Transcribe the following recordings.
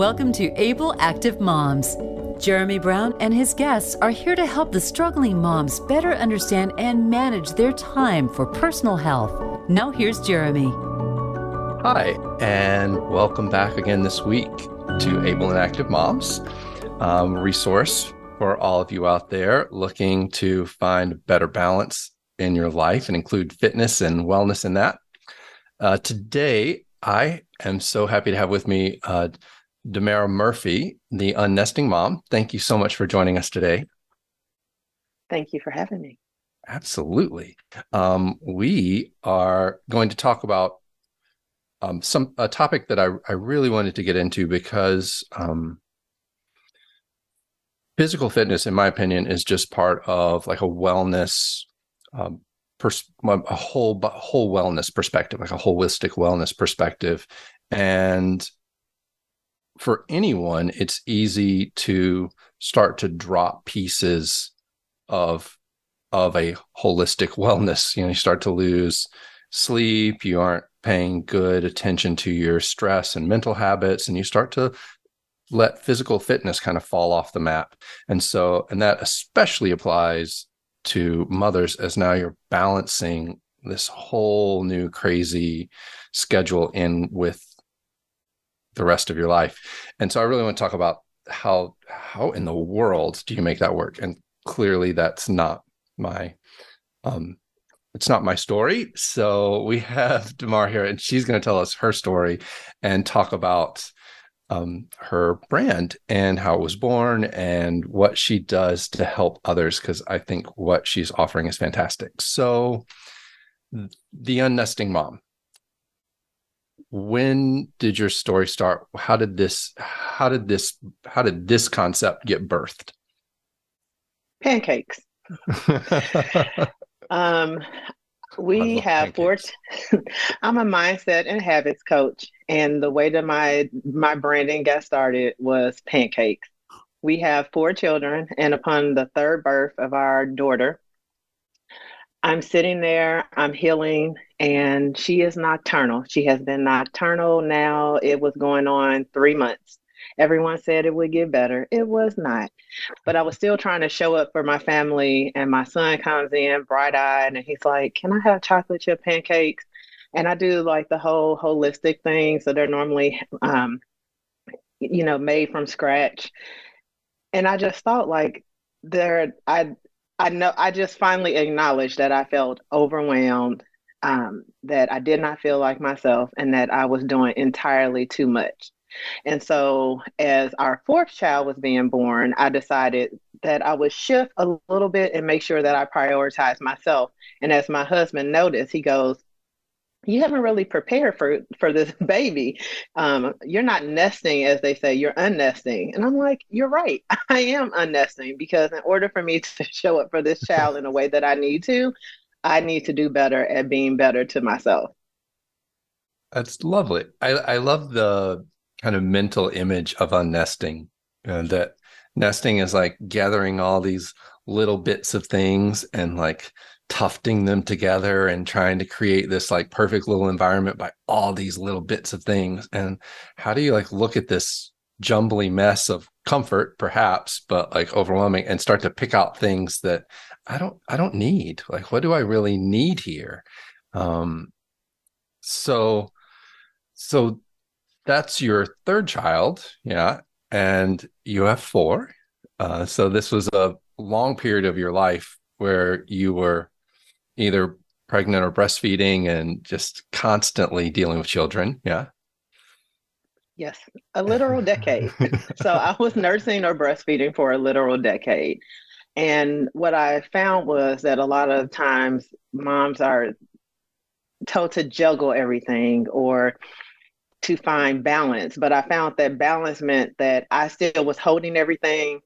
Welcome to Able Active Moms. Jeremy Brown and his guests are here to help the struggling moms better understand and manage their time for personal health. Now, here's Jeremy. Hi, and welcome back again this week to Able and Active Moms, um, resource for all of you out there looking to find better balance in your life and include fitness and wellness in that. Uh, today, I am so happy to have with me uh, Damara Murphy, the unnesting mom. Thank you so much for joining us today. Thank you for having me. Absolutely. Um, we are going to talk about um, some a topic that I, I really wanted to get into because um, physical fitness, in my opinion, is just part of like a wellness, um, pers- a whole whole wellness perspective, like a holistic wellness perspective, and for anyone, it's easy to start to drop pieces of of a holistic wellness. You know, you start to lose sleep, you aren't paying good attention to your stress and mental habits, and you start to let physical fitness kind of fall off the map. And so, and that especially applies to mothers as now you're balancing this whole new crazy schedule in with the rest of your life. And so I really want to talk about how how in the world do you make that work? And clearly that's not my um it's not my story. So we have Damara here and she's going to tell us her story and talk about um, her brand and how it was born and what she does to help others because I think what she's offering is fantastic. So the unnesting mom when did your story start? How did this how did this how did this concept get birthed? Pancakes. Um we have four i'm a mindset and habits coach and the way that my my branding got started was pancakes. We have four children and upon the third birth of our daughter I'm sitting there, I'm healing, and she is nocturnal. She has been nocturnal now. It was going on three months. Everyone said it would get better. It was not. But I was still trying to show up for my family. And my son comes in bright eyed and he's like, Can I have chocolate chip pancakes? And I do like the whole holistic thing. So they're normally, um, you know, made from scratch. And I just thought like, there, I I know I just finally acknowledged that I felt overwhelmed, um, that I did not feel like myself, and that I was doing entirely too much. And so, as our fourth child was being born, I decided that I would shift a little bit and make sure that I prioritize myself. And as my husband noticed, he goes, you haven't really prepared for for this baby. Um, you're not nesting, as they say. You're unnesting, and I'm like, you're right. I am unnesting because in order for me to show up for this child in a way that I need to, I need to do better at being better to myself. That's lovely. I I love the kind of mental image of unnesting. Uh, that nesting is like gathering all these little bits of things and like tufting them together and trying to create this like perfect little environment by all these little bits of things. And how do you like look at this jumbly mess of comfort perhaps but like overwhelming and start to pick out things that i don't i don't need? Like what do i really need here? Um so so that's your third child yeah and you have four. Uh so this was a long period of your life where you were either pregnant or breastfeeding and just constantly dealing with children. Yeah. Yes, a literal decade. so I was nursing or breastfeeding for a literal decade. And what I found was that a lot of times moms are told to juggle everything or to find balance. But I found that balance meant that I still was holding everything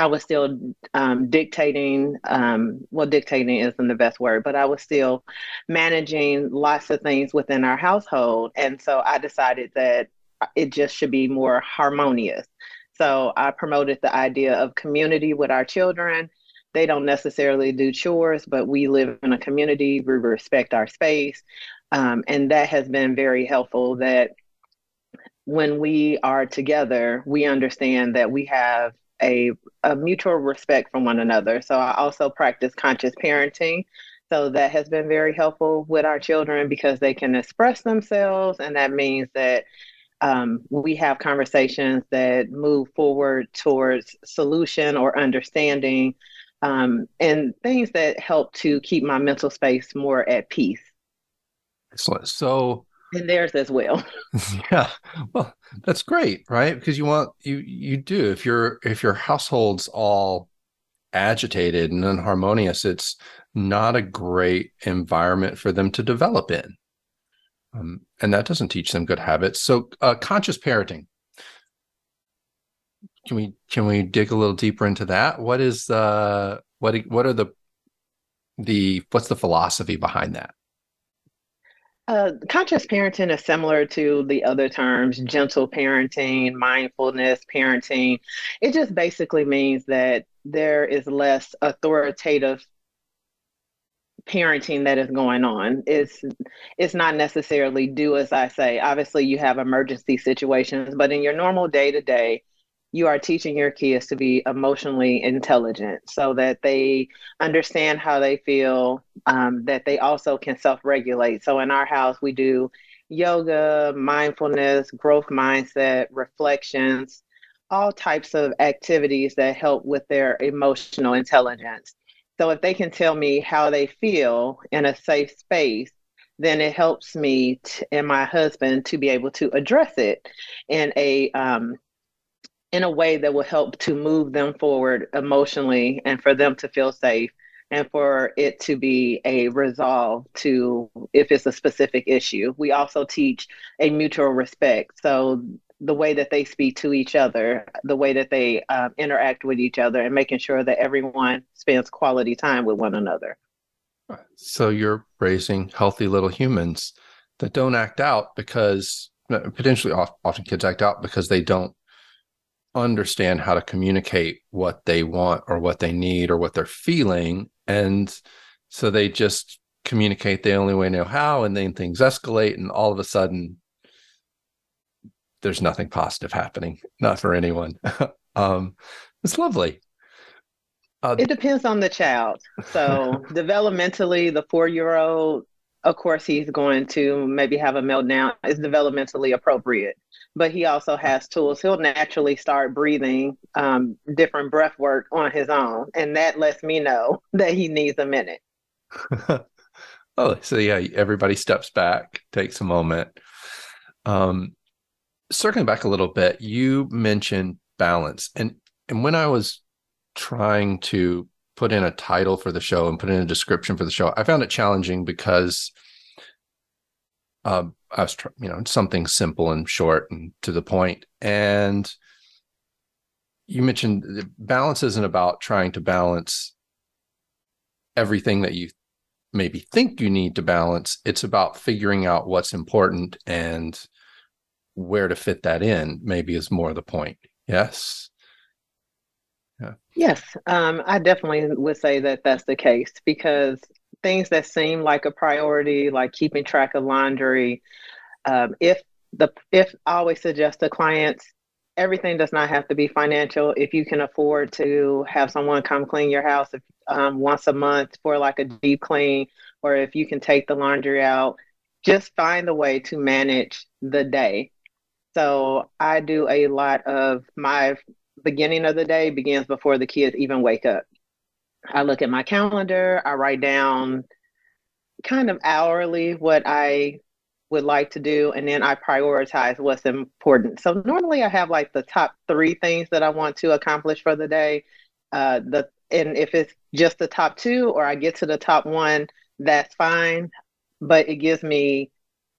I was still um, dictating. Um, well, dictating isn't the best word, but I was still managing lots of things within our household. And so I decided that it just should be more harmonious. So I promoted the idea of community with our children. They don't necessarily do chores, but we live in a community. We respect our space. Um, and that has been very helpful that when we are together, we understand that we have a, a mutual respect for one another. So I also practice conscious parenting. So that has been very helpful with our children because they can express themselves. And that means that um, we have conversations that move forward towards solution or understanding um, and things that help to keep my mental space more at peace. Excellent. So, and theirs as well. Yeah. Well, that's great, right? Because you want you you do if your if your household's all agitated and unharmonious, it's not a great environment for them to develop in. Um, and that doesn't teach them good habits. So, uh, conscious parenting. Can we can we dig a little deeper into that? What is the what what are the the what's the philosophy behind that? Uh, conscious parenting is similar to the other terms gentle parenting, mindfulness parenting. It just basically means that there is less authoritative parenting that is going on. It's it's not necessarily do as I say. Obviously, you have emergency situations, but in your normal day to day, you are teaching your kids to be emotionally intelligent so that they understand how they feel, um, that they also can self regulate. So in our house, we do yoga, mindfulness, growth mindset, reflections, all types of activities that help with their emotional intelligence. So if they can tell me how they feel in a safe space, then it helps me t- and my husband to be able to address it in a um, in a way that will help to move them forward emotionally and for them to feel safe and for it to be a resolve to if it's a specific issue. We also teach a mutual respect. So the way that they speak to each other, the way that they um, interact with each other, and making sure that everyone spends quality time with one another. So you're raising healthy little humans that don't act out because potentially often kids act out because they don't understand how to communicate what they want or what they need or what they're feeling. And so they just communicate the only way they know how, and then things escalate, and all of a sudden, there's nothing positive happening, not for anyone. um, it's lovely. Uh, it depends on the child. So, developmentally, the four year old, of course, he's going to maybe have a meltdown. It's developmentally appropriate but he also has tools. He'll naturally start breathing um, different breath work on his own, and that lets me know that he needs a minute. oh, so yeah, everybody steps back, takes a moment. Um, circling back a little bit, you mentioned balance, and and when I was trying to put in a title for the show and put in a description for the show, I found it challenging because um, I was, you know, something simple and short and to the point. And you mentioned balance isn't about trying to balance everything that you maybe think you need to balance. It's about figuring out what's important and where to fit that in, maybe is more the point. Yes. Yes. Um, I definitely would say that that's the case because things that seem like a priority, like keeping track of laundry, um, if the if I always suggest to clients, everything does not have to be financial. If you can afford to have someone come clean your house if, um, once a month for like a deep clean, or if you can take the laundry out, just find a way to manage the day. So I do a lot of my beginning of the day begins before the kids even wake up. I look at my calendar, I write down kind of hourly what I would like to do, and then I prioritize what's important. So normally I have like the top three things that I want to accomplish for the day. Uh, the and if it's just the top two or I get to the top one, that's fine. But it gives me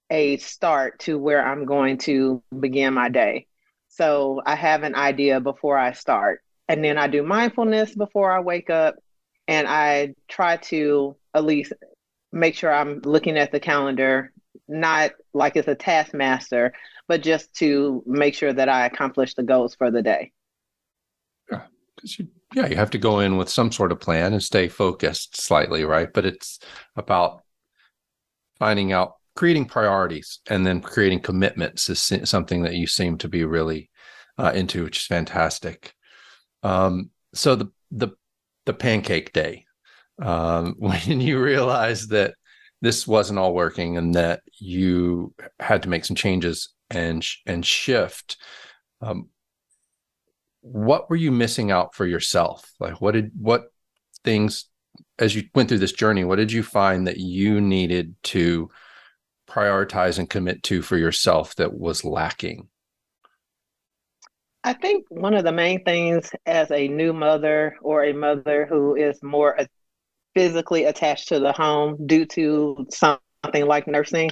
a start to where I'm going to begin my day. So I have an idea before I start. And then I do mindfulness before I wake up and I try to at least make sure I'm looking at the calendar, not like it's a taskmaster, but just to make sure that I accomplish the goals for the day. Yeah, Because you, yeah, you have to go in with some sort of plan and stay focused slightly, right? But it's about finding out creating priorities and then creating commitments is something that you seem to be really uh, into, which is fantastic. Um, so the the the pancake day, um, when you realized that this wasn't all working and that you had to make some changes and and shift, um, what were you missing out for yourself? Like what did what things as you went through this journey? What did you find that you needed to prioritize and commit to for yourself that was lacking? I think one of the main things as a new mother or a mother who is more uh, physically attached to the home due to something like nursing,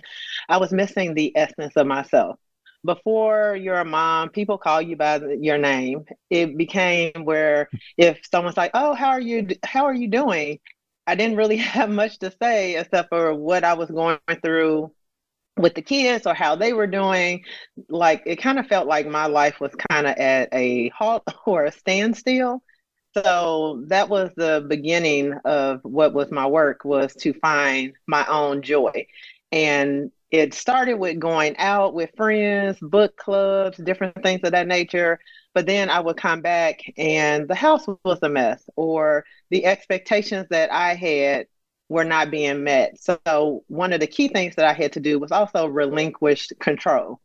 I was missing the essence of myself. Before you're a mom, people call you by your name. It became where if someone's like, "Oh, how are you? How are you doing?" I didn't really have much to say except for what I was going through with the kids or how they were doing like it kind of felt like my life was kind of at a halt or a standstill. So that was the beginning of what was my work was to find my own joy. And it started with going out with friends book clubs different things of that nature. But then i would come back and the house was a mess or the expectations that i had were not being met. So one of the key things that I had to do was also relinquish control.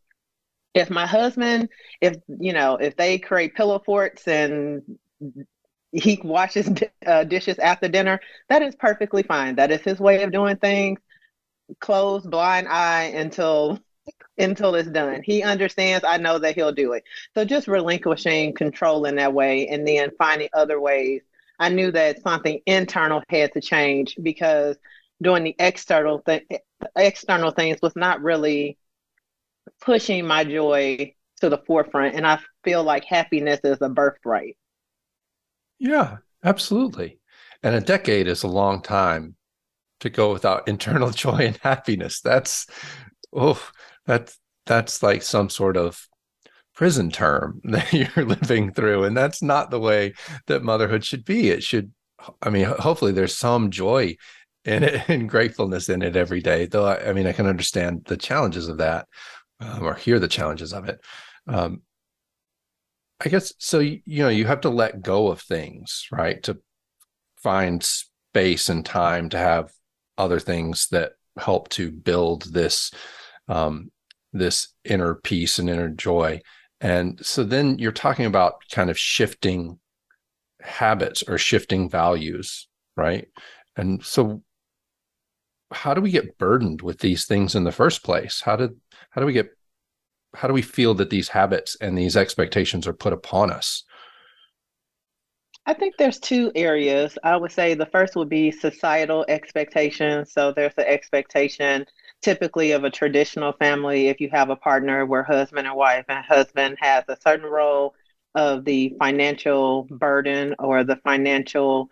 If my husband, if you know, if they create pillow forts and he washes uh, dishes after dinner, that is perfectly fine. That is his way of doing things. Close blind eye until until it's done. He understands. I know that he'll do it. So just relinquishing control in that way, and then finding other ways I knew that something internal had to change because doing the external th- external things was not really pushing my joy to the forefront and I feel like happiness is a birthright. Yeah, absolutely. And a decade is a long time to go without internal joy and happiness. That's oh, that's that's like some sort of prison term that you're living through and that's not the way that motherhood should be. It should i mean hopefully there's some joy in it and gratefulness in it every day though i, I mean i can understand the challenges of that um, or hear the challenges of it. Um, i guess so you, know you have to let go of things right to find space and time to have other things that help to build this um, this inner peace and inner joy and so then you're talking about kind of shifting habits or shifting values, right? And so how do we get burdened with these things in the first place? How did how do we get how do we feel that these habits and these expectations are put upon us? I think there's two areas. I would say the first would be societal expectations. So there's the expectation typically of a traditional family if you have a partner where husband and wife and husband has a certain role of the financial burden or the financial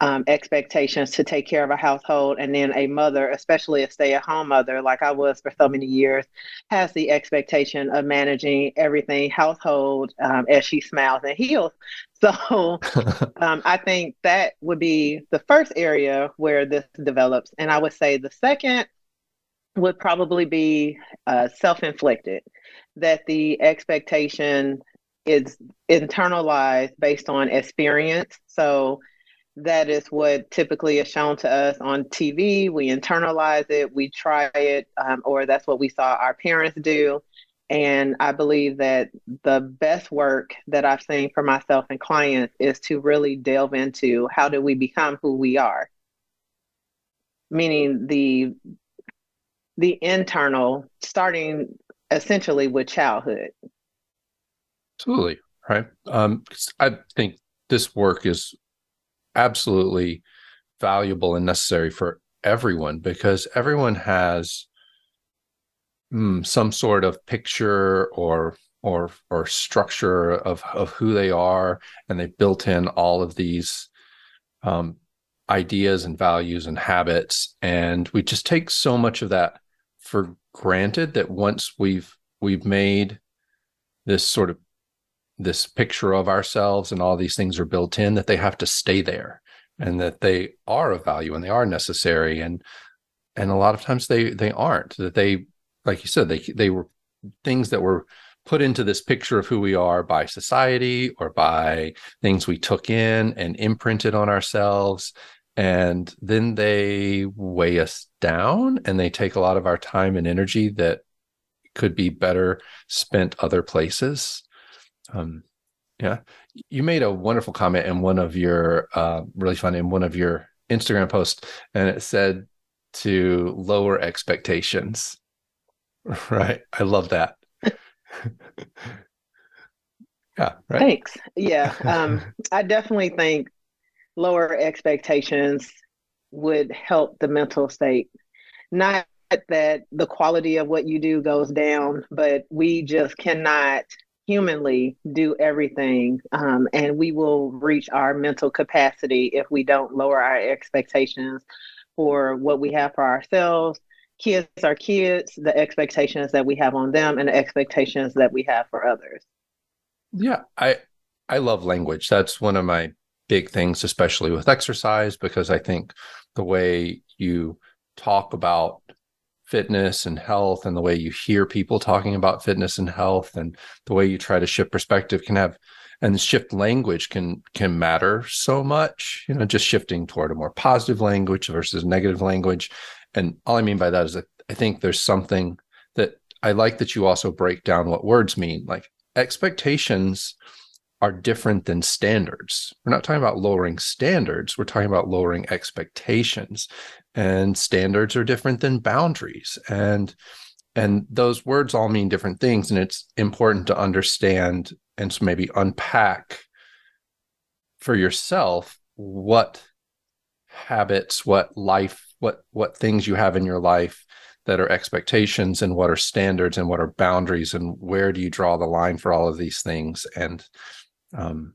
um, expectations to take care of a household. And then a mother especially a stay-at-home mother like i was for so many years has the expectation of managing everything household um, as she smiles and heals. So um, i think that would be the first area where this develops. And i would say the second would probably be uh, self-inflicted that the expectation is internalized based on experience. So that is what typically is shown to us on tv we internalize it we try it um, or that's what we saw our parents do. And i believe that the best work that i've seen for myself and clients is to really delve into how do we become who we are. Meaning the the internal, starting essentially with childhood. Absolutely. Right. Um, I think this work is absolutely valuable and necessary for everyone because everyone has mm, some sort of picture or or or structure of of who they are and they've built in all of these um, ideas and values and habits and we just take so much of that for granted that once we've we've made this sort of this picture of ourselves and all these things are built in that they have to stay there and that they are of value and they are necessary. And and a lot of times they they aren't that they like you said they they were things that were put into this picture of who we are by society or by things we took in and imprinted on ourselves and then they weigh us down and they take a lot of our time and energy that could be better spent other places. Um, yeah. You made a wonderful comment in one of your uh, really fun in one of your instagram posts and it said to lower expectations. Right. I love that. Yeah right? Thanks. Yeah um, i definitely think lower expectations would help the mental state. Not that the quality of what you do goes down, but we just cannot humanly do everything. Um, and we will reach our mental capacity if we don't lower our expectations for what we have for ourselves. Kids are kids, the expectations that we have on them and the expectations that we have for others. Yeah, I I love language. That's one of my big things, especially with exercise, because I think the way you talk about fitness and health and the way you hear people talking about fitness and health and the way you try to shift perspective can have and shift language can can matter so much you know just shifting toward a more positive language versus negative language. And all i mean by that is that i think there's something that i like that you also break down what words mean. Like expectations are different than standards. We're not talking about lowering standards, we're talking about lowering expectations. And standards are different than boundaries. And and those words all mean different things and it's important to understand and to maybe unpack for yourself what habits, what life, what what things you have in your life that are expectations and what are standards and what are boundaries and where do you draw the line for all of these things and um,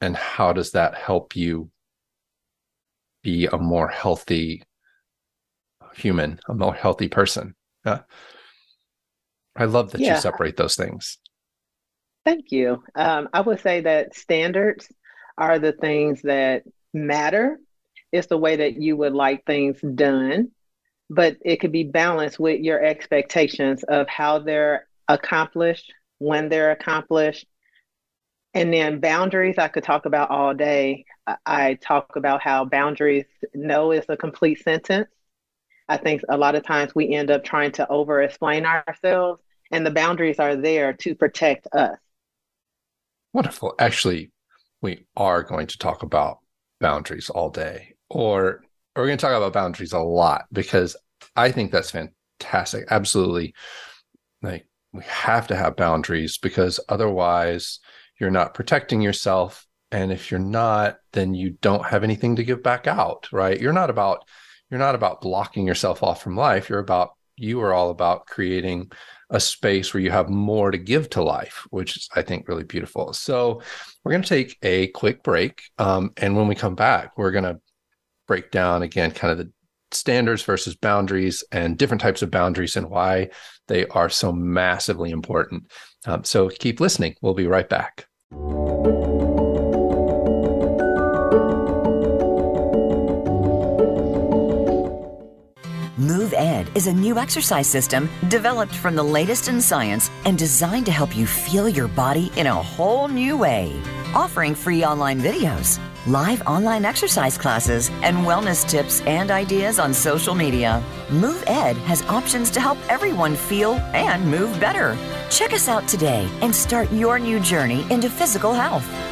and how does that help you be a more healthy human a more healthy person? Yeah. I love that yeah. you separate those things. Thank you. Um, i would say that standards are the things that matter. It's the way that you would like things done but it could be balanced with your expectations of how they're accomplished when they're accomplished and then boundaries, I could talk about all day. I talk about how boundaries, no is a complete sentence. I think a lot of times we end up trying to over explain ourselves, and the boundaries are there to protect us. Wonderful. Actually, we are going to talk about boundaries all day, or we're going to talk about boundaries a lot because I think that's fantastic. Absolutely. Like, we have to have boundaries because otherwise, you're not protecting yourself. And if you're not then you don't have anything to give back out right? You're not about you're not about blocking yourself off from life. You're about you are all about creating a space where you have more to give to life which is i think really beautiful. So we're going to take a quick break. Um, and when we come back we're going to break down again kind of the standards versus boundaries and different types of boundaries and why they are so massively important. Um, so keep listening. We'll be right back Move Ed is a new exercise system developed from the latest in science and designed to help you feel your body in a whole new way. Offering free online videos, live online exercise classes, and wellness tips and ideas on social media. Move Ed has options to help everyone feel and move better. Check us out today and start your new journey into physical health.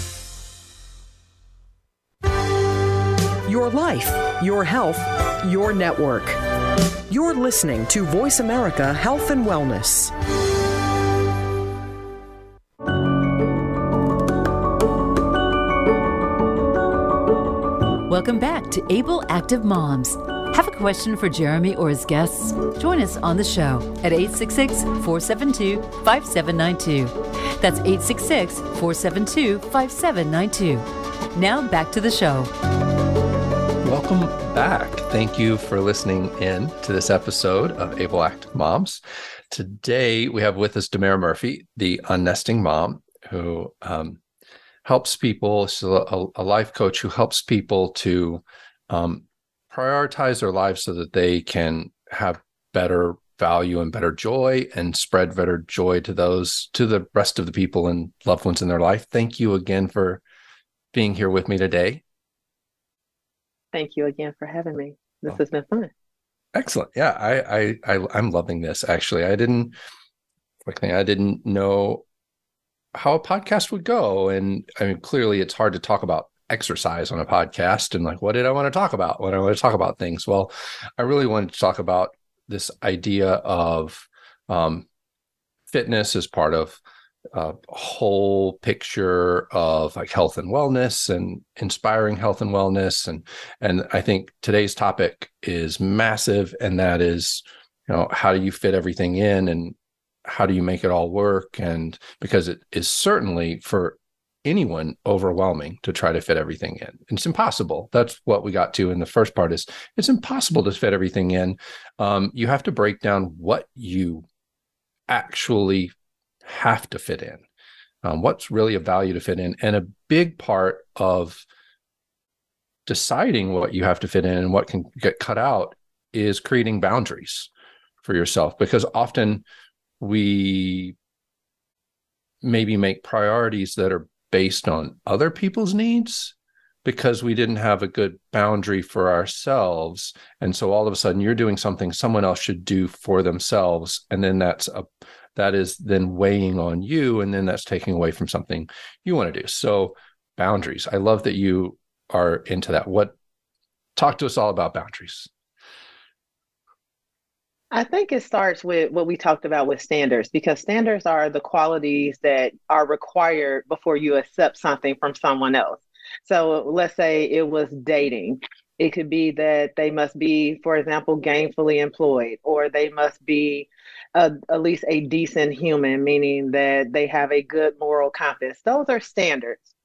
Your life, your health, your network. You're listening to Voice America Health and Wellness. Welcome back to Able Active Moms. Have a question for Jeremy or his guests? Join us on the show at 866 472 5792. That's 866 472 5792. Now back to the show. Welcome back. Thank you for listening in to this episode of Able Active Moms. Today we have with us Damara Murphy, the unnesting mom, who um, helps people. She's a, a, life coach who helps people to um, prioritize their lives so that they can have better value and better joy and spread better joy to those to the rest of the people and loved ones in their life. Thank you again for being here with me today. Thank you again for having me. This oh. has been fun. Excellent. Yeah, I, I, I am loving this. Actually, I didn't I didn't know how a podcast would go, and I mean, clearly, it's hard to talk about exercise on a podcast. And like, what did I want to talk about when I want to talk about things? Well, I really wanted to talk about this idea of um, fitness as part of a whole picture of like health and wellness and inspiring health and wellness and and I think today's topic is massive and that is you know how do you fit everything in and how do you make it all work? And because it is certainly for anyone overwhelming to try to fit everything in. It's impossible. That's what we got to in the first part is it's impossible to fit everything in. Um, you have to break down what you actually have to fit in. Um, what's really of value to fit in? And a big part of deciding what you have to fit in and what can get cut out is creating boundaries for yourself because often we maybe make priorities that are based on other people's needs because we didn't have a good boundary for ourselves. And so all of a sudden you're doing something someone else should do for themselves. And then that's a that is then weighing on you and then that's taking away from something you want to do so boundaries i love that you are into that what talk to us all about boundaries I think it starts with what we talked about with standards because standards are the qualities that are required before you accept something from someone else. So let's say it was dating. It could be that they must be, for example, gainfully employed, or they must be a, at least a decent human, meaning that they have a good moral compass. Those are standards.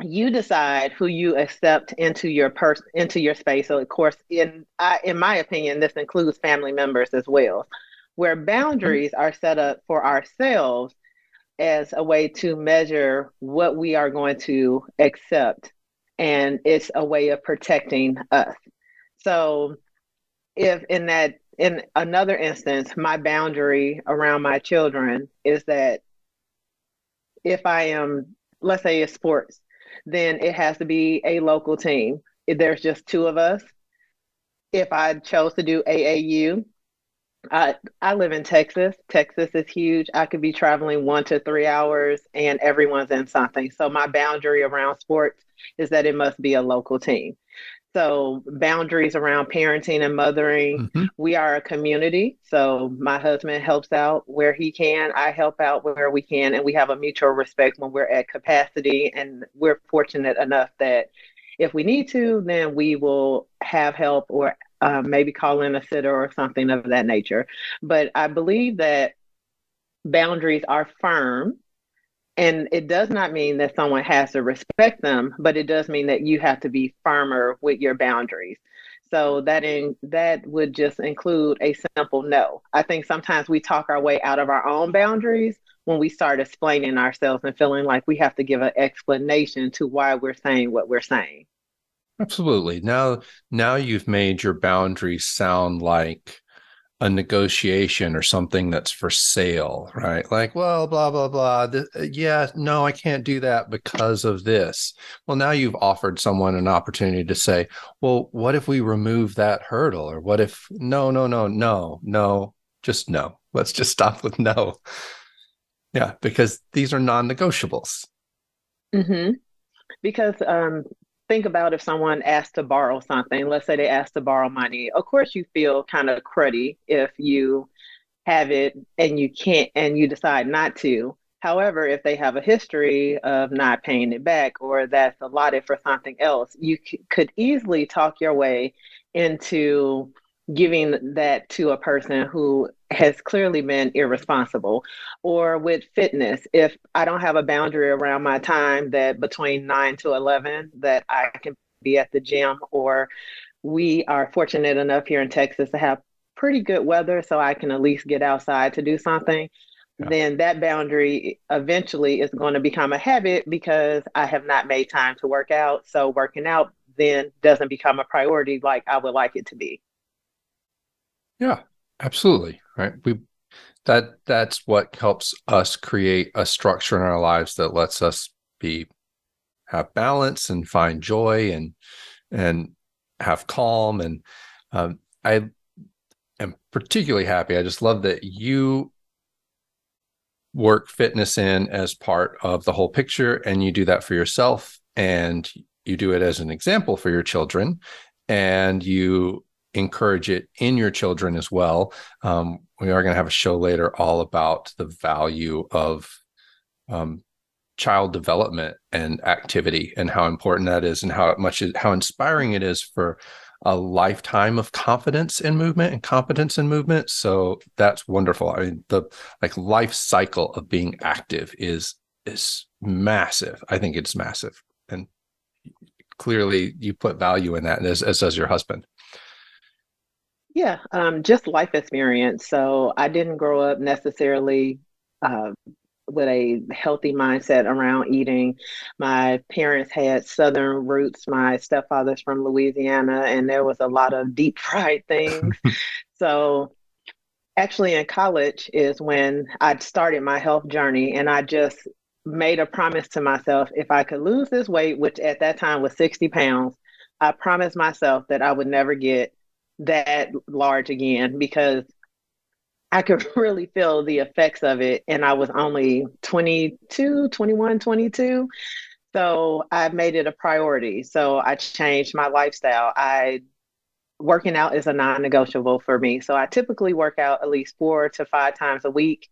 You decide who you accept into your person into your space. So, of course, in I, in my opinion, this includes family members as well, where boundaries are set up for ourselves as a way to measure what we are going to accept, and it's a way of protecting us. So, if in that in another instance, my boundary around my children is that if I am, let's say it's sports, then it has to be a local team. If there's just two of us, if I chose to do AAU, I I live in Texas. Texas is huge. I could be traveling one to three hours, and everyone's in something. So my boundary around sports is that it must be a local team. So, boundaries around parenting and mothering. Mm-hmm. We are a community. So, my husband helps out where he can. I help out where we can. And we have a mutual respect when we're at capacity. And we're fortunate enough that if we need to, then we will have help or uh, maybe call in a sitter or something of that nature. But I believe that boundaries are firm and it does not mean that someone has to respect them, but it does mean that you have to be firmer with your boundaries. So that in that would just include a simple no. I think sometimes we talk our way out of our own boundaries when we start explaining ourselves and feeling like we have to give an explanation to why we're saying what we're saying. Absolutely. Now now you've made your boundaries sound like a negotiation or something that's for sale, right? Like, well, blah, blah, blah. Th- uh, yeah, no, I can't do that because of this. Well, now you've offered someone an opportunity to say, well, what if we remove that hurdle? Or what if, no, no, no, no, no, just no. Let's just stop with no. Yeah, because these are non negotiables. Mm-hmm. Because um, think about if someone asked to borrow something, let's say they asked to borrow money. Of course, you feel kind of cruddy if you have it and you can't, and you decide not to. However, if they have a history of not paying it back or that's allotted for something else, you c- could easily talk your way into giving that to a person who has clearly been irresponsible. Or with fitness, if I don't have a boundary around my time that between 9 to 11 that I can be at the gym or we are fortunate enough here in Texas to have pretty good weather so I can at least get outside to do something. Yeah. Then that boundary eventually is going to become a habit because I have not made time to work out. So working out then doesn't become a priority like I would like it to be. Yeah, absolutely. Right. We that that's what helps us create a structure in our lives that lets us be have balance and find joy and and have calm and um, I am particularly happy. I just love that you work fitness in as part of the whole picture and you do that for yourself and you do it as an example for your children and you encourage it in your children as well. Um, we are going to have a show later all about the value of um, child development and activity and how important that is and how much how inspiring it is for a lifetime of confidence in movement and competence in movement. So that's wonderful. I mean the like life cycle of being active is is massive. I think it's massive. And clearly you put value in that as, as does your husband yeah, um, just life experience. So I didn't grow up necessarily uh, with a healthy mindset around eating. My parents had Southern roots. My stepfather's from Louisiana, and there was a lot of deep fried things. so actually, in college is when I started my health journey, and I just made a promise to myself if I could lose this weight, which at that time was 60 pounds, I promised myself that I would never get that large again because I could really feel the effects of it. And I was only 22, 21, 22. So I made it a priority. So I changed my lifestyle. I working out is a non-negotiable for me. So I typically work out at least four to five times a week.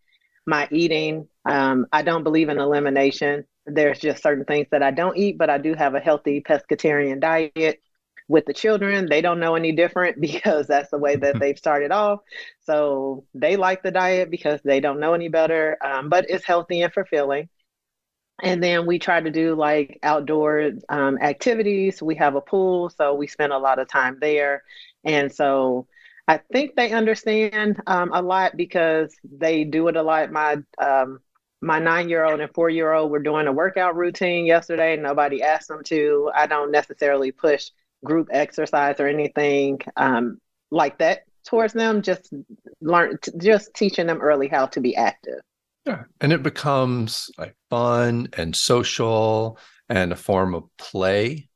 My eating, um, I don't believe in elimination. There's just certain things that I don't eat, but I do have a healthy pescatarian diet with the children they don't know any different because that's the way that mm-hmm. they've started off so they like the diet because they don't know any better um, but it's healthy and fulfilling and then we try to do like outdoor um, activities we have a pool so we spend a lot of time there and so i think they understand um, a lot because they do it a lot my um, my nine year old and four year old were doing a workout routine yesterday. Nobody asked them to. I don't necessarily push group exercise or anything um, like that towards them. Just learn, just teaching them early how to be active. Yeah, and it becomes like fun and social and a form of play.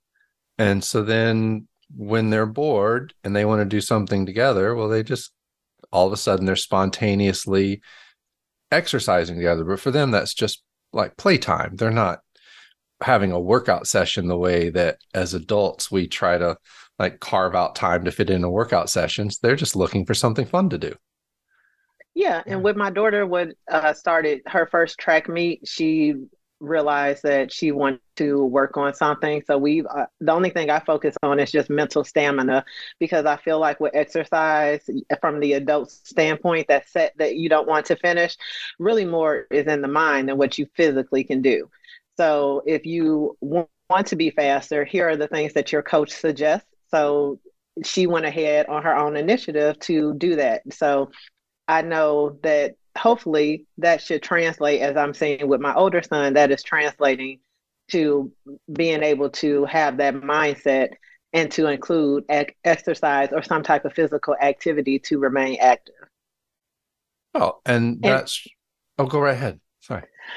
And so then when they're bored and they want to do something together, well, they just all of a sudden they're spontaneously exercising together. But for them, that's just like playtime. They're not having a workout session the way that as adults we try to like carve out time to fit in a workout sessions they're just looking for something fun to do. Yeah and with my daughter would uh, started her first track meet she realized that she wanted to work on something. So we uh, the only thing i focus on is just mental stamina because i feel like with exercise from the adult standpoint that set that you don't want to finish really more is in the mind than what you physically can do so if you want to be faster, here are the things that your coach suggests. So she went ahead on her own initiative to do that. So I know that hopefully that should translate as I'm seeing with my older son, that is translating to being able to have that mindset and to include exercise or some type of physical activity to remain active. Oh, and that's and, oh, go right ahead.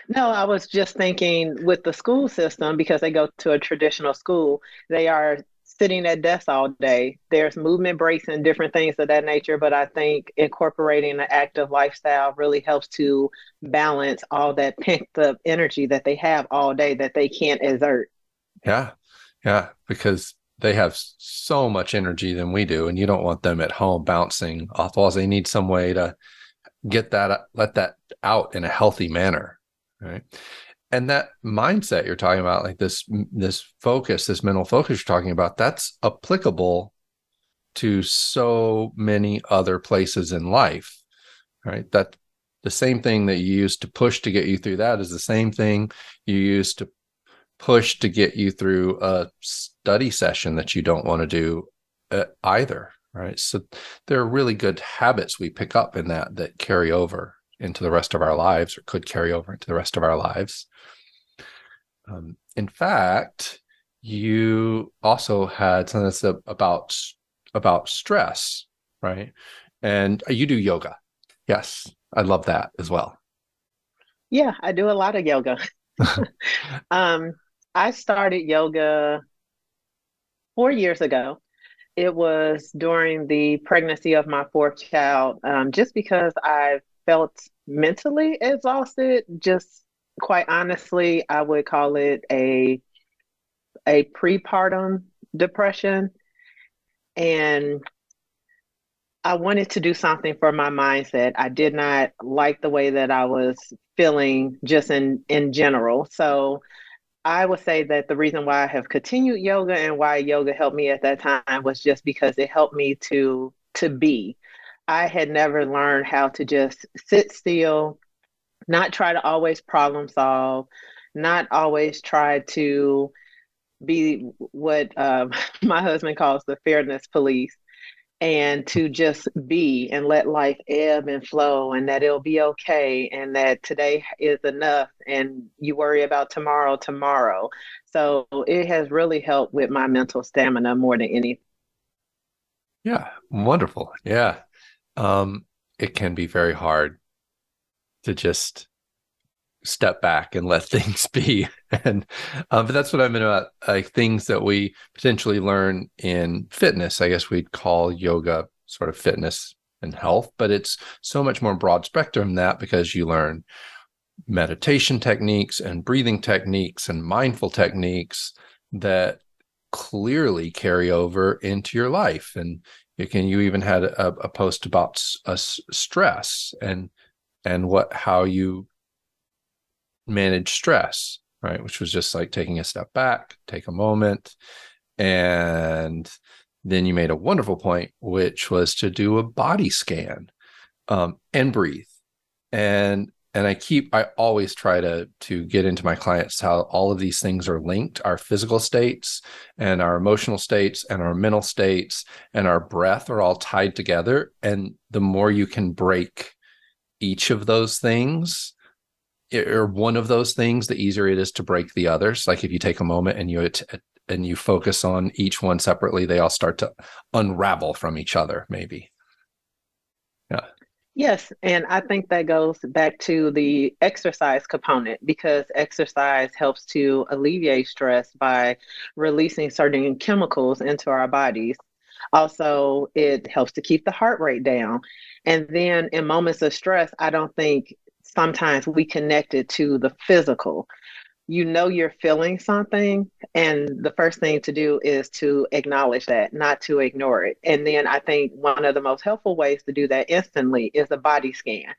No, I was just thinking with the school system because they go to a traditional school, they are sitting at desks all day. There's movement breaks and different things of that nature, but I think incorporating an active lifestyle really helps to balance all that pent up energy that they have all day that they can't exert. Yeah. Yeah. Because they have so much energy than we do, and you don't want them at home bouncing off walls. They need some way to get that, let that out in a healthy manner. Right? And that mindset you're talking about like this this focus this mental focus you're talking about that's applicable to so many other places in life right? That the same thing that you use to push to get you through that is the same thing you use to push to get you through a study session that you don't want to do uh, either right? So there are really good habits we pick up in that that carry over into the rest of our lives or could carry over into the rest of our lives. Um, in fact, you also had something that's about about stress, right? And you do yoga. Yes, I love that as well. Yeah, I do a lot of yoga. um, I started yoga four years ago. It was during the pregnancy of my fourth child, um, just because I've felt mentally exhausted. Just quite honestly, I would call it a a prepartum depression. And I wanted to do something for my mindset. I did not like the way that I was feeling just in in general. So I would say that the reason why I have continued yoga and why yoga helped me at that time was just because it helped me to to be. I had never learned how to just sit still, not try to always problem solve, not always try to be what um, my husband calls the fairness police and to just be and let life ebb and flow and that it'll be okay and that today is enough and you worry about tomorrow tomorrow. So it has really helped with my mental stamina more than anything yeah wonderful. Yeah um, it can be very hard to just step back and let things be. and um, but that's what I meant about like things that we potentially learn in fitness. I guess we'd call yoga sort of fitness and health, but it's so much more broad spectrum that because you learn meditation techniques and breathing techniques and mindful techniques that clearly carry over into your life and you can you even had a, a post about a stress and and what how you manage stress right? Which was just like taking a step back take a moment and then you made a wonderful point which was to do a body scan um, and breathe. And and i keep i always try to to get into my clients how all of these things are linked our physical states and our emotional states and our mental states and our breath are all tied together. And the more you can break each of those things or one of those things the easier it is to break the others. Like if you take a moment and you and you focus on each one separately they all start to unravel from each other maybe Yes, and I think that goes back to the exercise component because exercise helps to alleviate stress by releasing certain chemicals into our bodies. Also, it helps to keep the heart rate down. And then in moments of stress, I don't think sometimes we connect it to the physical you know you're feeling something and the first thing to do is to acknowledge that not to ignore it. And then i think one of the most helpful ways to do that instantly is a body scan.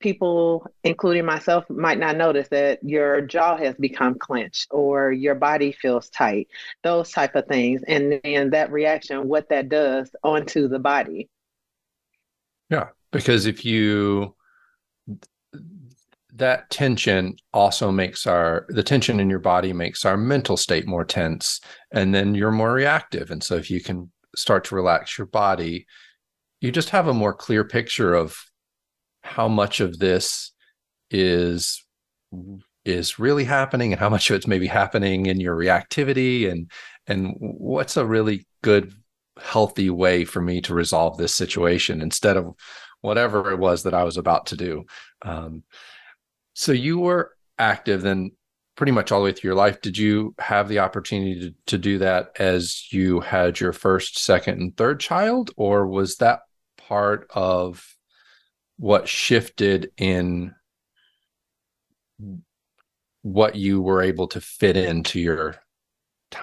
People including myself might not notice that your jaw has become clenched or your body feels tight those type of things and then that reaction what that does onto the body. Yeah because if you that tension also makes our the tension in your body makes our mental state more tense and then you're more reactive and so if you can start to relax your body you just have a more clear picture of how much of this is is really happening and how much of it's maybe happening in your reactivity and and what's a really good healthy way for me to resolve this situation instead of whatever it was that I was about to do. Um, so you were active then pretty much all the way through your life. Did you have the opportunity to, to do that as you had your first, second, and third child, or was that part of what shifted in what you were able to fit into your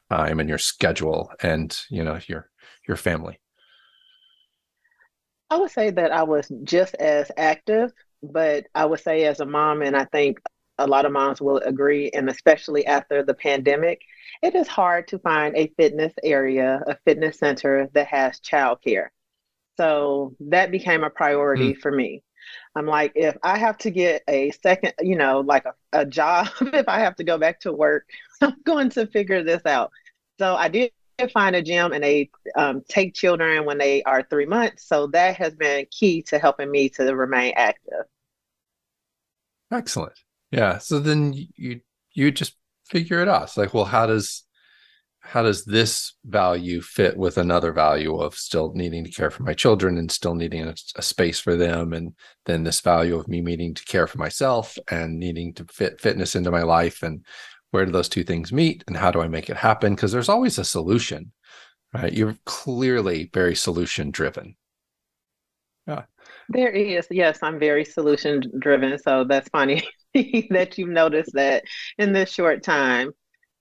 time and your schedule and you know your your family i would say that i was just as active but i would say as a mom and i think a lot of moms will agree and especially after the pandemic it is hard to find a fitness area a fitness center that has childcare so that became a priority mm. for me I'm like, if I have to get a second, you know, like a, a job, if I have to go back to work, I'm going to figure this out. So I did find a gym and they um, take children when they are three months. So that has been key to helping me to remain active. Excellent. Yeah. So then you you just figure it out. It's like, well, how does how does this value fit with another value of still needing to care for my children and still needing a, a, space for them and then this value of me needing to care for myself and needing to fit fitness into my life and where do those two things meet and how do i make it happen? Because there's always a solution right? You're clearly very solution driven. Yeah. There is. Yes i'm very solution driven so that's funny that you've noticed that in this short time.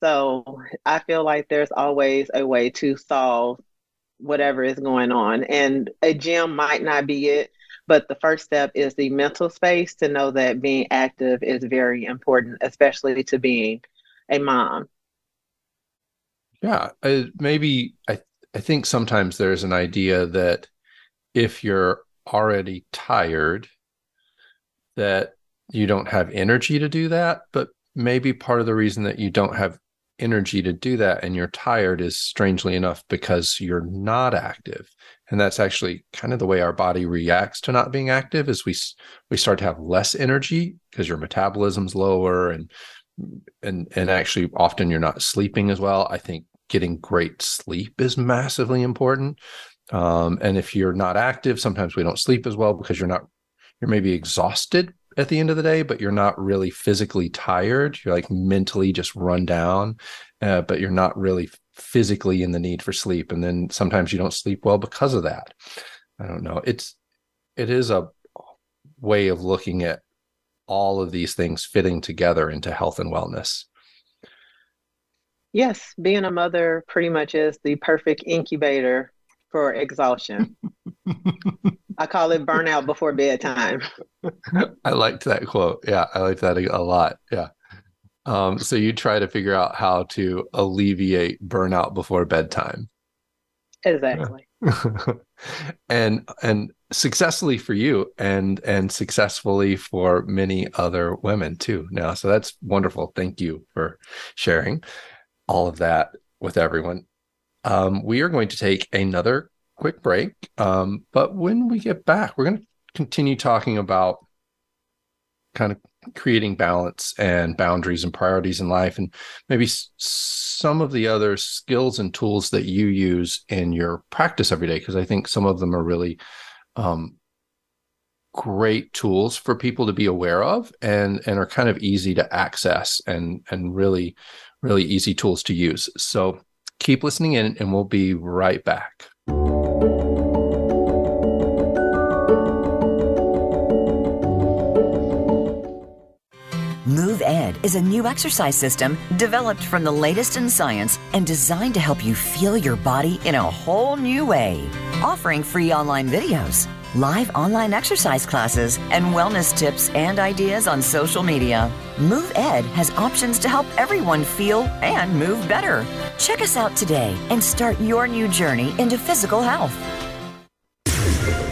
So I feel like there's always a way to solve whatever is going on. And a gym might not be it, but the first step is the mental space to know that being active is very important, especially to being a mom. Yeah, I, maybe I I think sometimes there's an idea that if you're already tired that you don't have energy to do that, but maybe part of the reason that you don't have energy to do that and you're tired is strangely enough because you're not active and that's actually kind of the way our body reacts to not being active is we we start to have less energy because your metabolism's lower and and and actually often you're not sleeping as well i think getting great sleep is massively important um, and if you're not active sometimes we don't sleep as well because you're not you're maybe exhausted at the end of the day, but you're not really physically tired. You're like mentally just run down, uh, but you're not really physically in the need for sleep. And then sometimes you don't sleep well because of that. I don't know. It's it is a way of looking at all of these things fitting together into health and wellness. Yes, being a mother pretty much is the perfect incubator for exhaustion. I call it burnout before bedtime. I liked that quote. Yeah, I liked that a lot. Yeah. Um, so you try to figure out how to alleviate burnout before bedtime. Exactly. and and successfully for you and and successfully for many other women too. Now so that's wonderful. Thank you for sharing all of that with everyone. Um, we are going to take another quick break. Um, but when we get back, we're going to continue talking about kind of creating balance and boundaries and priorities in life and maybe s- some of the other skills and tools that you use in your practice every day because i think some of them are really um, great tools for people to be aware of and and are kind of easy to access and and really really easy tools to use. So keep listening in and we'll be right back is a new exercise system developed from the latest in science and designed to help you feel your body in a whole new way. Offering free online videos, live online exercise classes, and wellness tips and ideas on social media. Move Ed has options to help everyone feel and move better. Check us out today and start your new journey into physical health.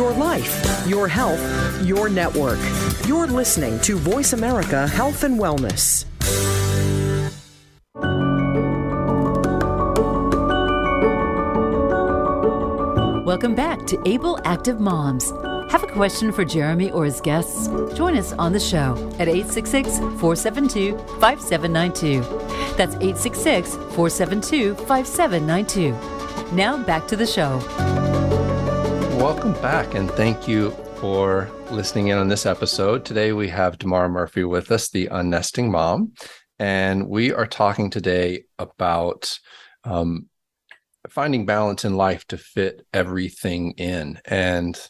Your life, your health, your network. You're listening to Voice America Health and Wellness. Welcome back to Able Active Moms. Have a question for Jeremy or his guests? Join us on the show at 866 472 5792. That's 866 472 5792. Now back to the show. Welcome back, and thank you for listening in on this episode. Today we have Damara Murphy with us, the unnesting mom, and we are talking today about um, finding balance in life to fit everything in and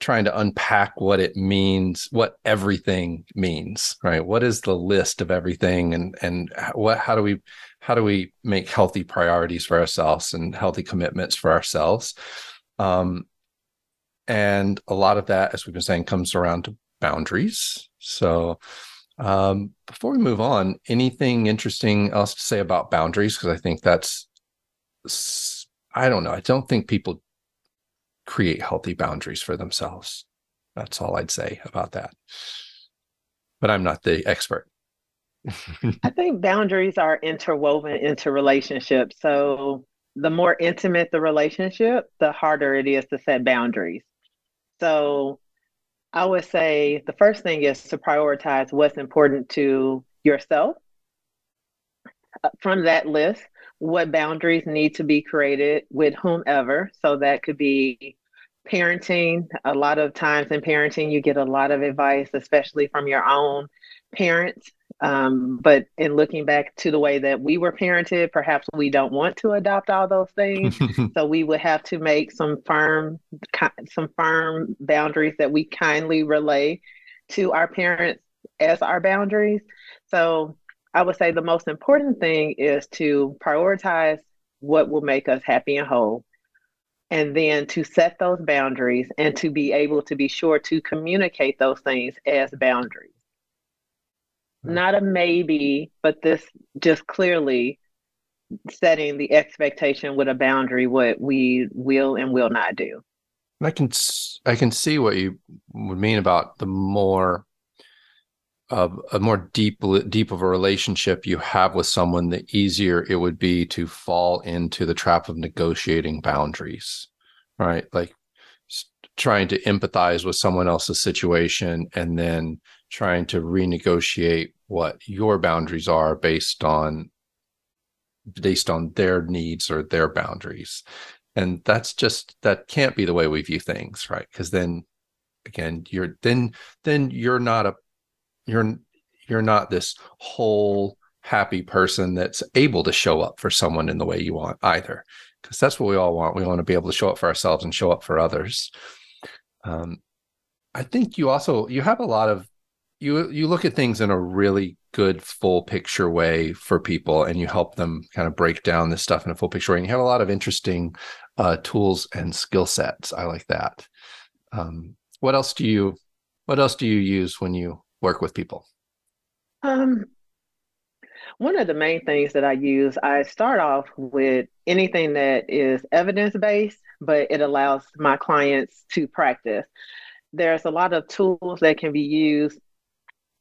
trying to unpack what it means what everything means right what is the list of everything and and what how do we how do we make healthy priorities for ourselves and healthy commitments for ourselves um and a lot of that as we've been saying comes around to boundaries so um before we move on anything interesting else to say about boundaries because i think that's i don't know i don't think people create healthy boundaries for themselves. That's all I'd say about that. But I'm not the expert. I think boundaries are interwoven into relationships. So the more intimate the relationship, the harder it is to set boundaries. So I would say the first thing is to prioritize what's important to yourself. Uh, from that list, what boundaries need to be created with whomever. So that could be parenting. A lot of times in parenting, you get a lot of advice, especially from your own parents. Um, but in looking back to the way that we were parented, perhaps we don't want to adopt all those things. so we would have to make some firm, some firm boundaries that we kindly relay to our parents as our boundaries. So I would say the most important thing is to prioritize what will make us happy and whole. And then to set those boundaries and to be able to be sure to communicate those things as boundaries. Not a maybe, but this just clearly setting the expectation with a boundary what we will and will not do. I can I can see what you would mean about the more a, a more deep deep of a relationship you have with someone the easier it would be to fall into the trap of negotiating boundaries right like trying to empathize with someone else's situation and then trying to renegotiate what your boundaries are based on based on their needs or their boundaries. And that's just that can't be the way we view things right? Because then again you're then then you're not a you're you're not this whole happy person that's able to show up for someone in the way you want either. Because that's what we all want. We want to be able to show up for ourselves and show up for others. Um, i think you also you have a lot of you you look at things in a really good full picture way for people and you help them kind of break down this stuff in a full picture way and you have a lot of interesting uh, tools and skill sets i like that um, what else do you what else do you use when you work with people? Um, one of the main things that I use, I start off with anything that is evidence based, but it allows my clients to practice. There's a lot of tools that can be used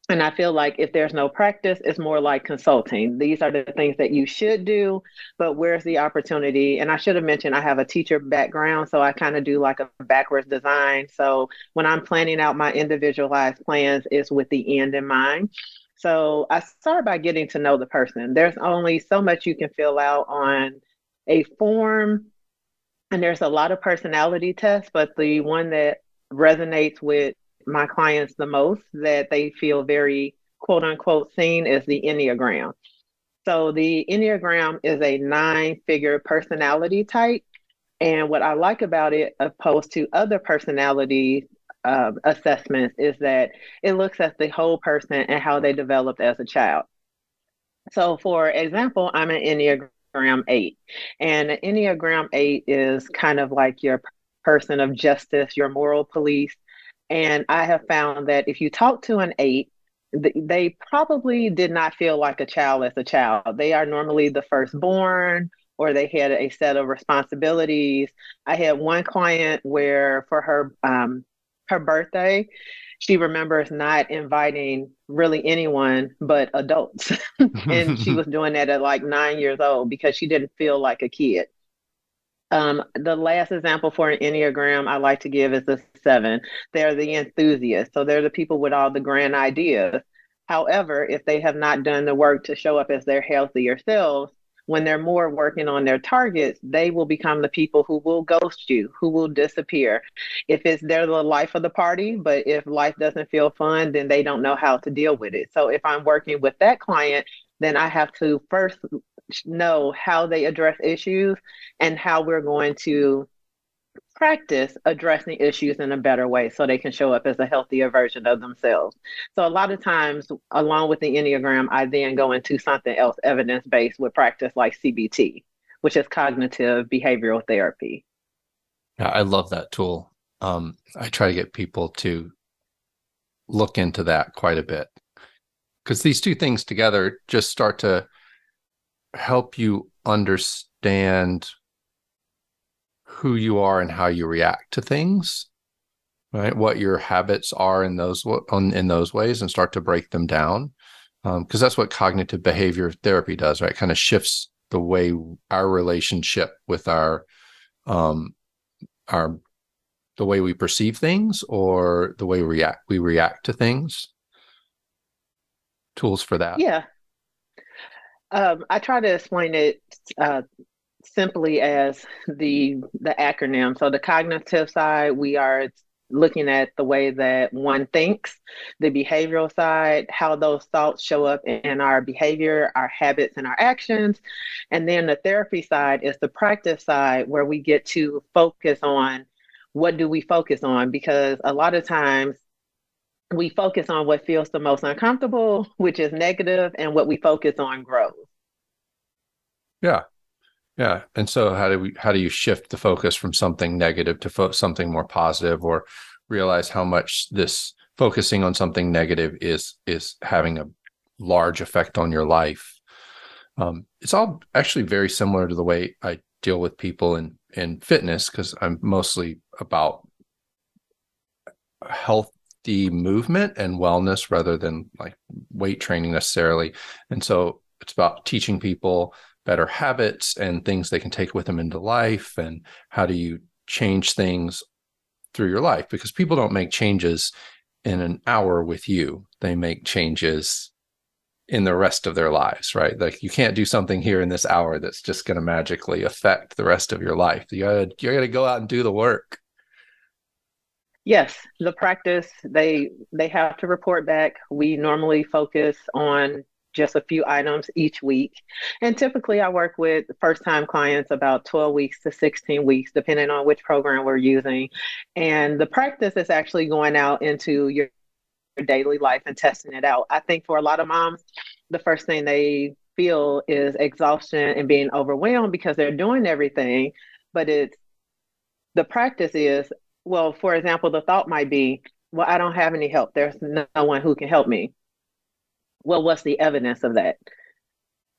and I feel like if there's no practice, it's more like consulting. These are the things that you should do, but where's the opportunity? And I should have mentioned I have a teacher background, so I kind of do like a backwards design. So when I'm planning out my individualized plans, it's with the end in mind. So I start by getting to know the person. There's only so much you can fill out on a form, and there's a lot of personality tests, but the one that resonates with my clients the most that they feel very quote unquote seen is the Enneagram. So the Enneagram is a nine figure personality type. And what I like about it, opposed to other personality um, assessments, is that it looks at the whole person and how they developed as a child. So, for example, I'm an Enneagram 8, and an Enneagram 8 is kind of like your person of justice, your moral police. And I have found that if you talk to an 8, they probably did not feel like a child as a child. They are normally the firstborn or they had a set of responsibilities. I had one client where for her um, her birthday, she remembers not inviting really anyone but adults. and she was doing that at like nine years old because she didn't feel like a kid. Um, the last example for an Enneagram I like to give is the seven. They're the enthusiasts. So they're the people with all the grand ideas. However, if they have not done the work to show up as their healthier selves, when they're more working on their targets, they will become the people who will ghost you, who will disappear. If it's they're the life of the party, but if life doesn't feel fun, then they don't know how to deal with it. So if I'm working with that client, then I have to first know how they address issues and how we're going to practice addressing issues in a better way so they can show up as a healthier version of themselves. So a lot of times along with the Enneagram, I then go into something else evidence-based with practice like CBT, which is cognitive behavioral therapy. I love that tool. Um, I try to get people to look into that quite a bit because these two things together just start to help you understand who you are and how you react to things right? What your habits are in those in those ways and start to break them down. Because um, that's what cognitive behavior therapy does right? Kind of shifts the way our relationship with our um our the way we perceive things or the way we react we react to things. Tools for that. Yeah um, I try to explain it uh, simply as the the acronym. So the cognitive side, we are looking at the way that one thinks, the behavioral side, how those thoughts show up in our behavior, our habits, and our actions. And then the therapy side is the practice side where we get to focus on what do we focus on? Because a lot of times we focus on what feels the most uncomfortable, which is negative, and what we focus on grows. Yeah. Yeah. And so how do we how do you shift the focus from something negative to fo- something more positive or realize how much this focusing on something negative is is having a large effect on your life. Um, it's all actually very similar to the way I deal with people in in fitness because I'm mostly about healthy movement and wellness rather than like weight training necessarily. And so it's about teaching people better habits and things they can take with them into life and how do you change things through your life. Because people don't make changes in an hour with you. They make changes in the rest of their lives right? Like you can't do something here in this hour that's just going to magically affect the rest of your life. You gotta you gotta go out and do the work yes the practice they they have to report back we normally focus on just a few items each week. And typically, I work with first time clients about 12 weeks to 16 weeks, depending on which program we're using. And the practice is actually going out into your daily life and testing it out. I think for a lot of moms, the first thing they feel is exhaustion and being overwhelmed because they're doing everything. But it's the practice is, well, for example, the thought might be, well, I don't have any help. There's no one who can help me well, what's the evidence of that?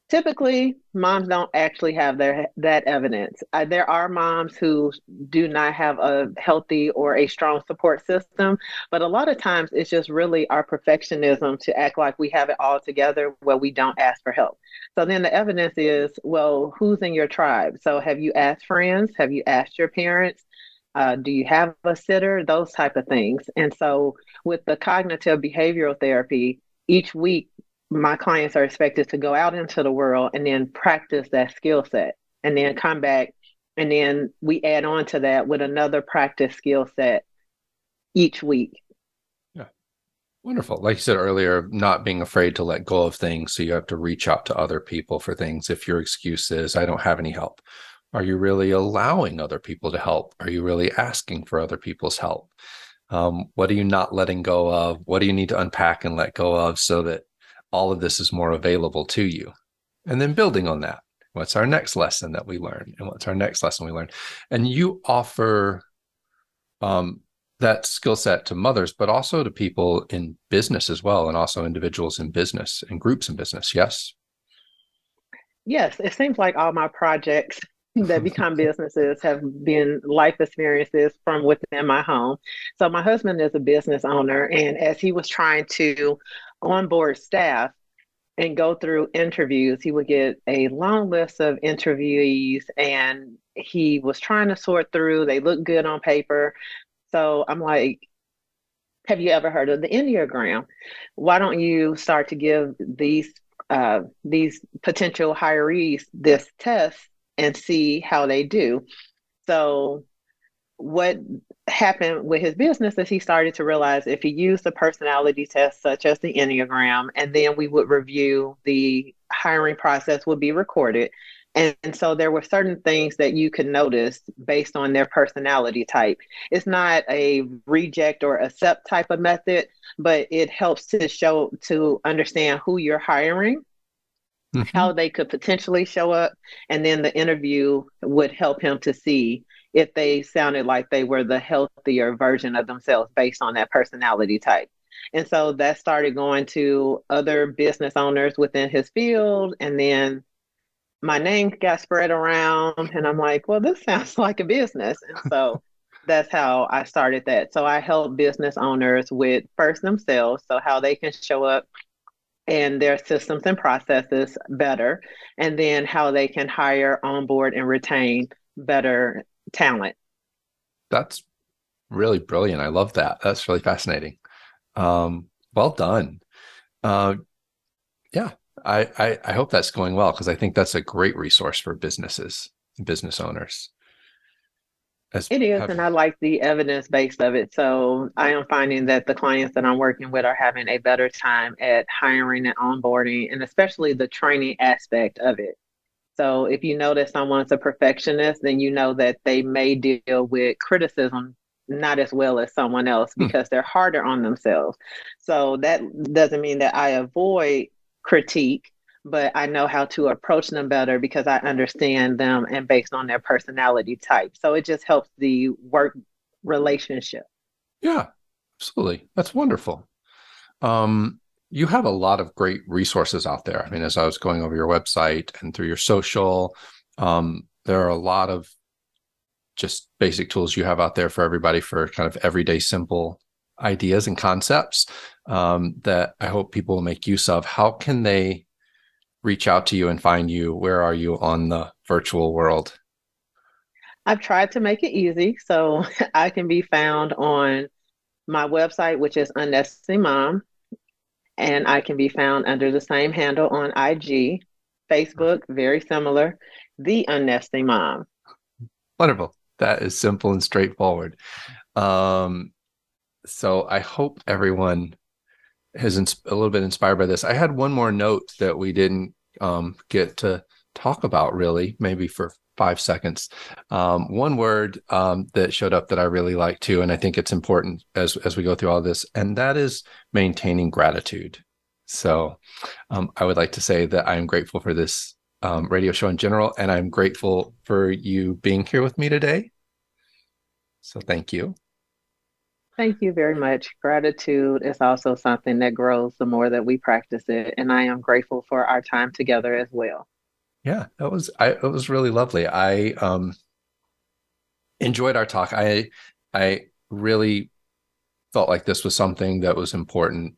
Typically, moms don't actually have their that evidence. Uh, there are moms who do not have a healthy or a strong support system, but a lot of times it's just really our perfectionism to act like we have it all together where we don't ask for help. So then the evidence is, well, who's in your tribe? So have you asked friends? Have you asked your parents? Uh, do you have a sitter? Those type of things. And so with the cognitive behavioral therapy, each week my clients are expected to go out into the world and then practice that skill set and then come back and then we add on to that with another practice skill set each week yeah wonderful like you said earlier not being afraid to let go of things so you have to reach out to other people for things if your excuse is i don't have any help Are you really allowing other people to help? Are you really asking for other people's help? Um, what are you not letting go of? What do you need to unpack and let go of so that all of this is more available to you? And then building on that, what's our next lesson that we learn? And what's our next lesson we learn? And you offer um, that skill set to mothers, but also to people in business as well, and also individuals in business and groups in business. Yes. Yes, it seems like all my projects that become businesses have been life experiences from within my home. So my husband is a business owner, and as he was trying to onboard staff and go through interviews, he would get a long list of interviewees, and he was trying to sort through. They look good on paper, so I'm like. Have you ever heard of the Enneagram? Why don't you start to give these uh, these potential hirees this test and see how they do. So, what happened with his business is he started to realize if he used a personality test such as the Enneagram, and then we would review the hiring process would be recorded. And, and so there were certain things that you could notice based on their personality type. It's not a reject or accept type of method, but it helps to show to understand who you're hiring mm-hmm. how they could potentially show up. And then the interview would help him to see if they sounded like they were the healthier version of themselves based on that personality type. And so that started going to other business owners within his field. And then my name got spread around. And I'm like, well, this sounds like a business. And so that's how I started that. So I help business owners with first themselves, so how they can show up and their systems and processes better, and then how they can hire, onboard, and retain better talent. That's really brilliant. I love that. That's really fascinating. Um, well done. Uh, yeah, I, I, I hope that's going well because I think that's a great resource for businesses, business owners. As it is, have... and I like the evidence base of it. So I am finding that the clients that I'm working with are having a better time at hiring and onboarding, and especially the training aspect of it. So if you know that someone's a perfectionist, then you know that they may deal with criticism not as well as someone else hmm. because they're harder on themselves. So that doesn't mean that I avoid critique but I know how to approach them better because I understand them and based on their personality type. So it just helps the work relationship. Yeah, absolutely. That's wonderful. Um, you have a lot of great resources out there. I mean, as I was going over your website and through your social, um, there are a lot of just basic tools you have out there for everybody for kind of everyday simple ideas and concepts um, that I hope people will make use of. How can they reach out to you and find you? Where are you on the virtual world? I've tried to make it easy. So I can be found on my website, which is UnNesting Mom. And I can be found under the same handle on IG, Facebook, very similar, The UnNesting Mom. Wonderful. That is simple and straightforward. Um, so I hope everyone has ins- a little bit inspired by this. I had one more note that we didn't um, get to talk about really, maybe for five seconds. Um, one word um, that showed up that I really like too, and I think it's important as as we go through all this, and that is maintaining gratitude. So, um, I would like to say that I am grateful for this um, radio show in general, and I'm grateful for you being here with me today. So, thank you. Thank you very much. Gratitude is also something that grows the more that we practice it. And I am grateful for our time together as well. Yeah, that was I it was really lovely. I um enjoyed our talk. I I really felt like this was something that was important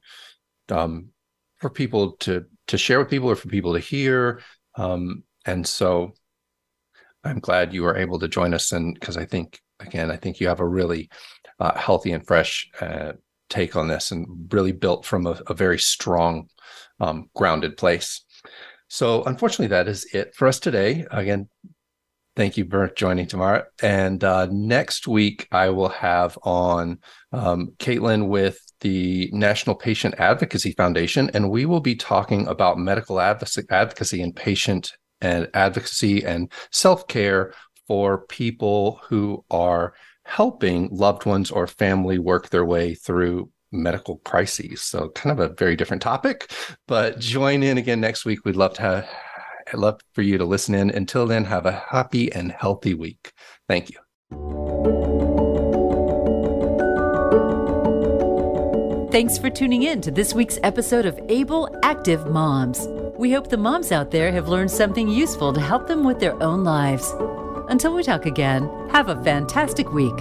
um for people to to share with people or for people to hear. Um and so I'm glad you were able to join us and because I think again, I think you have a really uh, healthy and fresh uh, take on this and really built from a, a very strong, um, grounded place. So, unfortunately, that is it for us today. Again, thank you for joining tomorrow. And uh, next week, I will have on um, Caitlin with the National Patient Advocacy Foundation, and we will be talking about medical advocacy and patient and advocacy and self care for people who are helping loved ones or family work their way through medical crises. So kind of a very different topic, but join in again next week. We'd love to have I'd love for you to listen in. Until then, have a happy and healthy week. Thank you. Thanks for tuning in to this week's episode of Able Active Moms. We hope the moms out there have learned something useful to help them with their own lives. Until we talk again, have a fantastic week.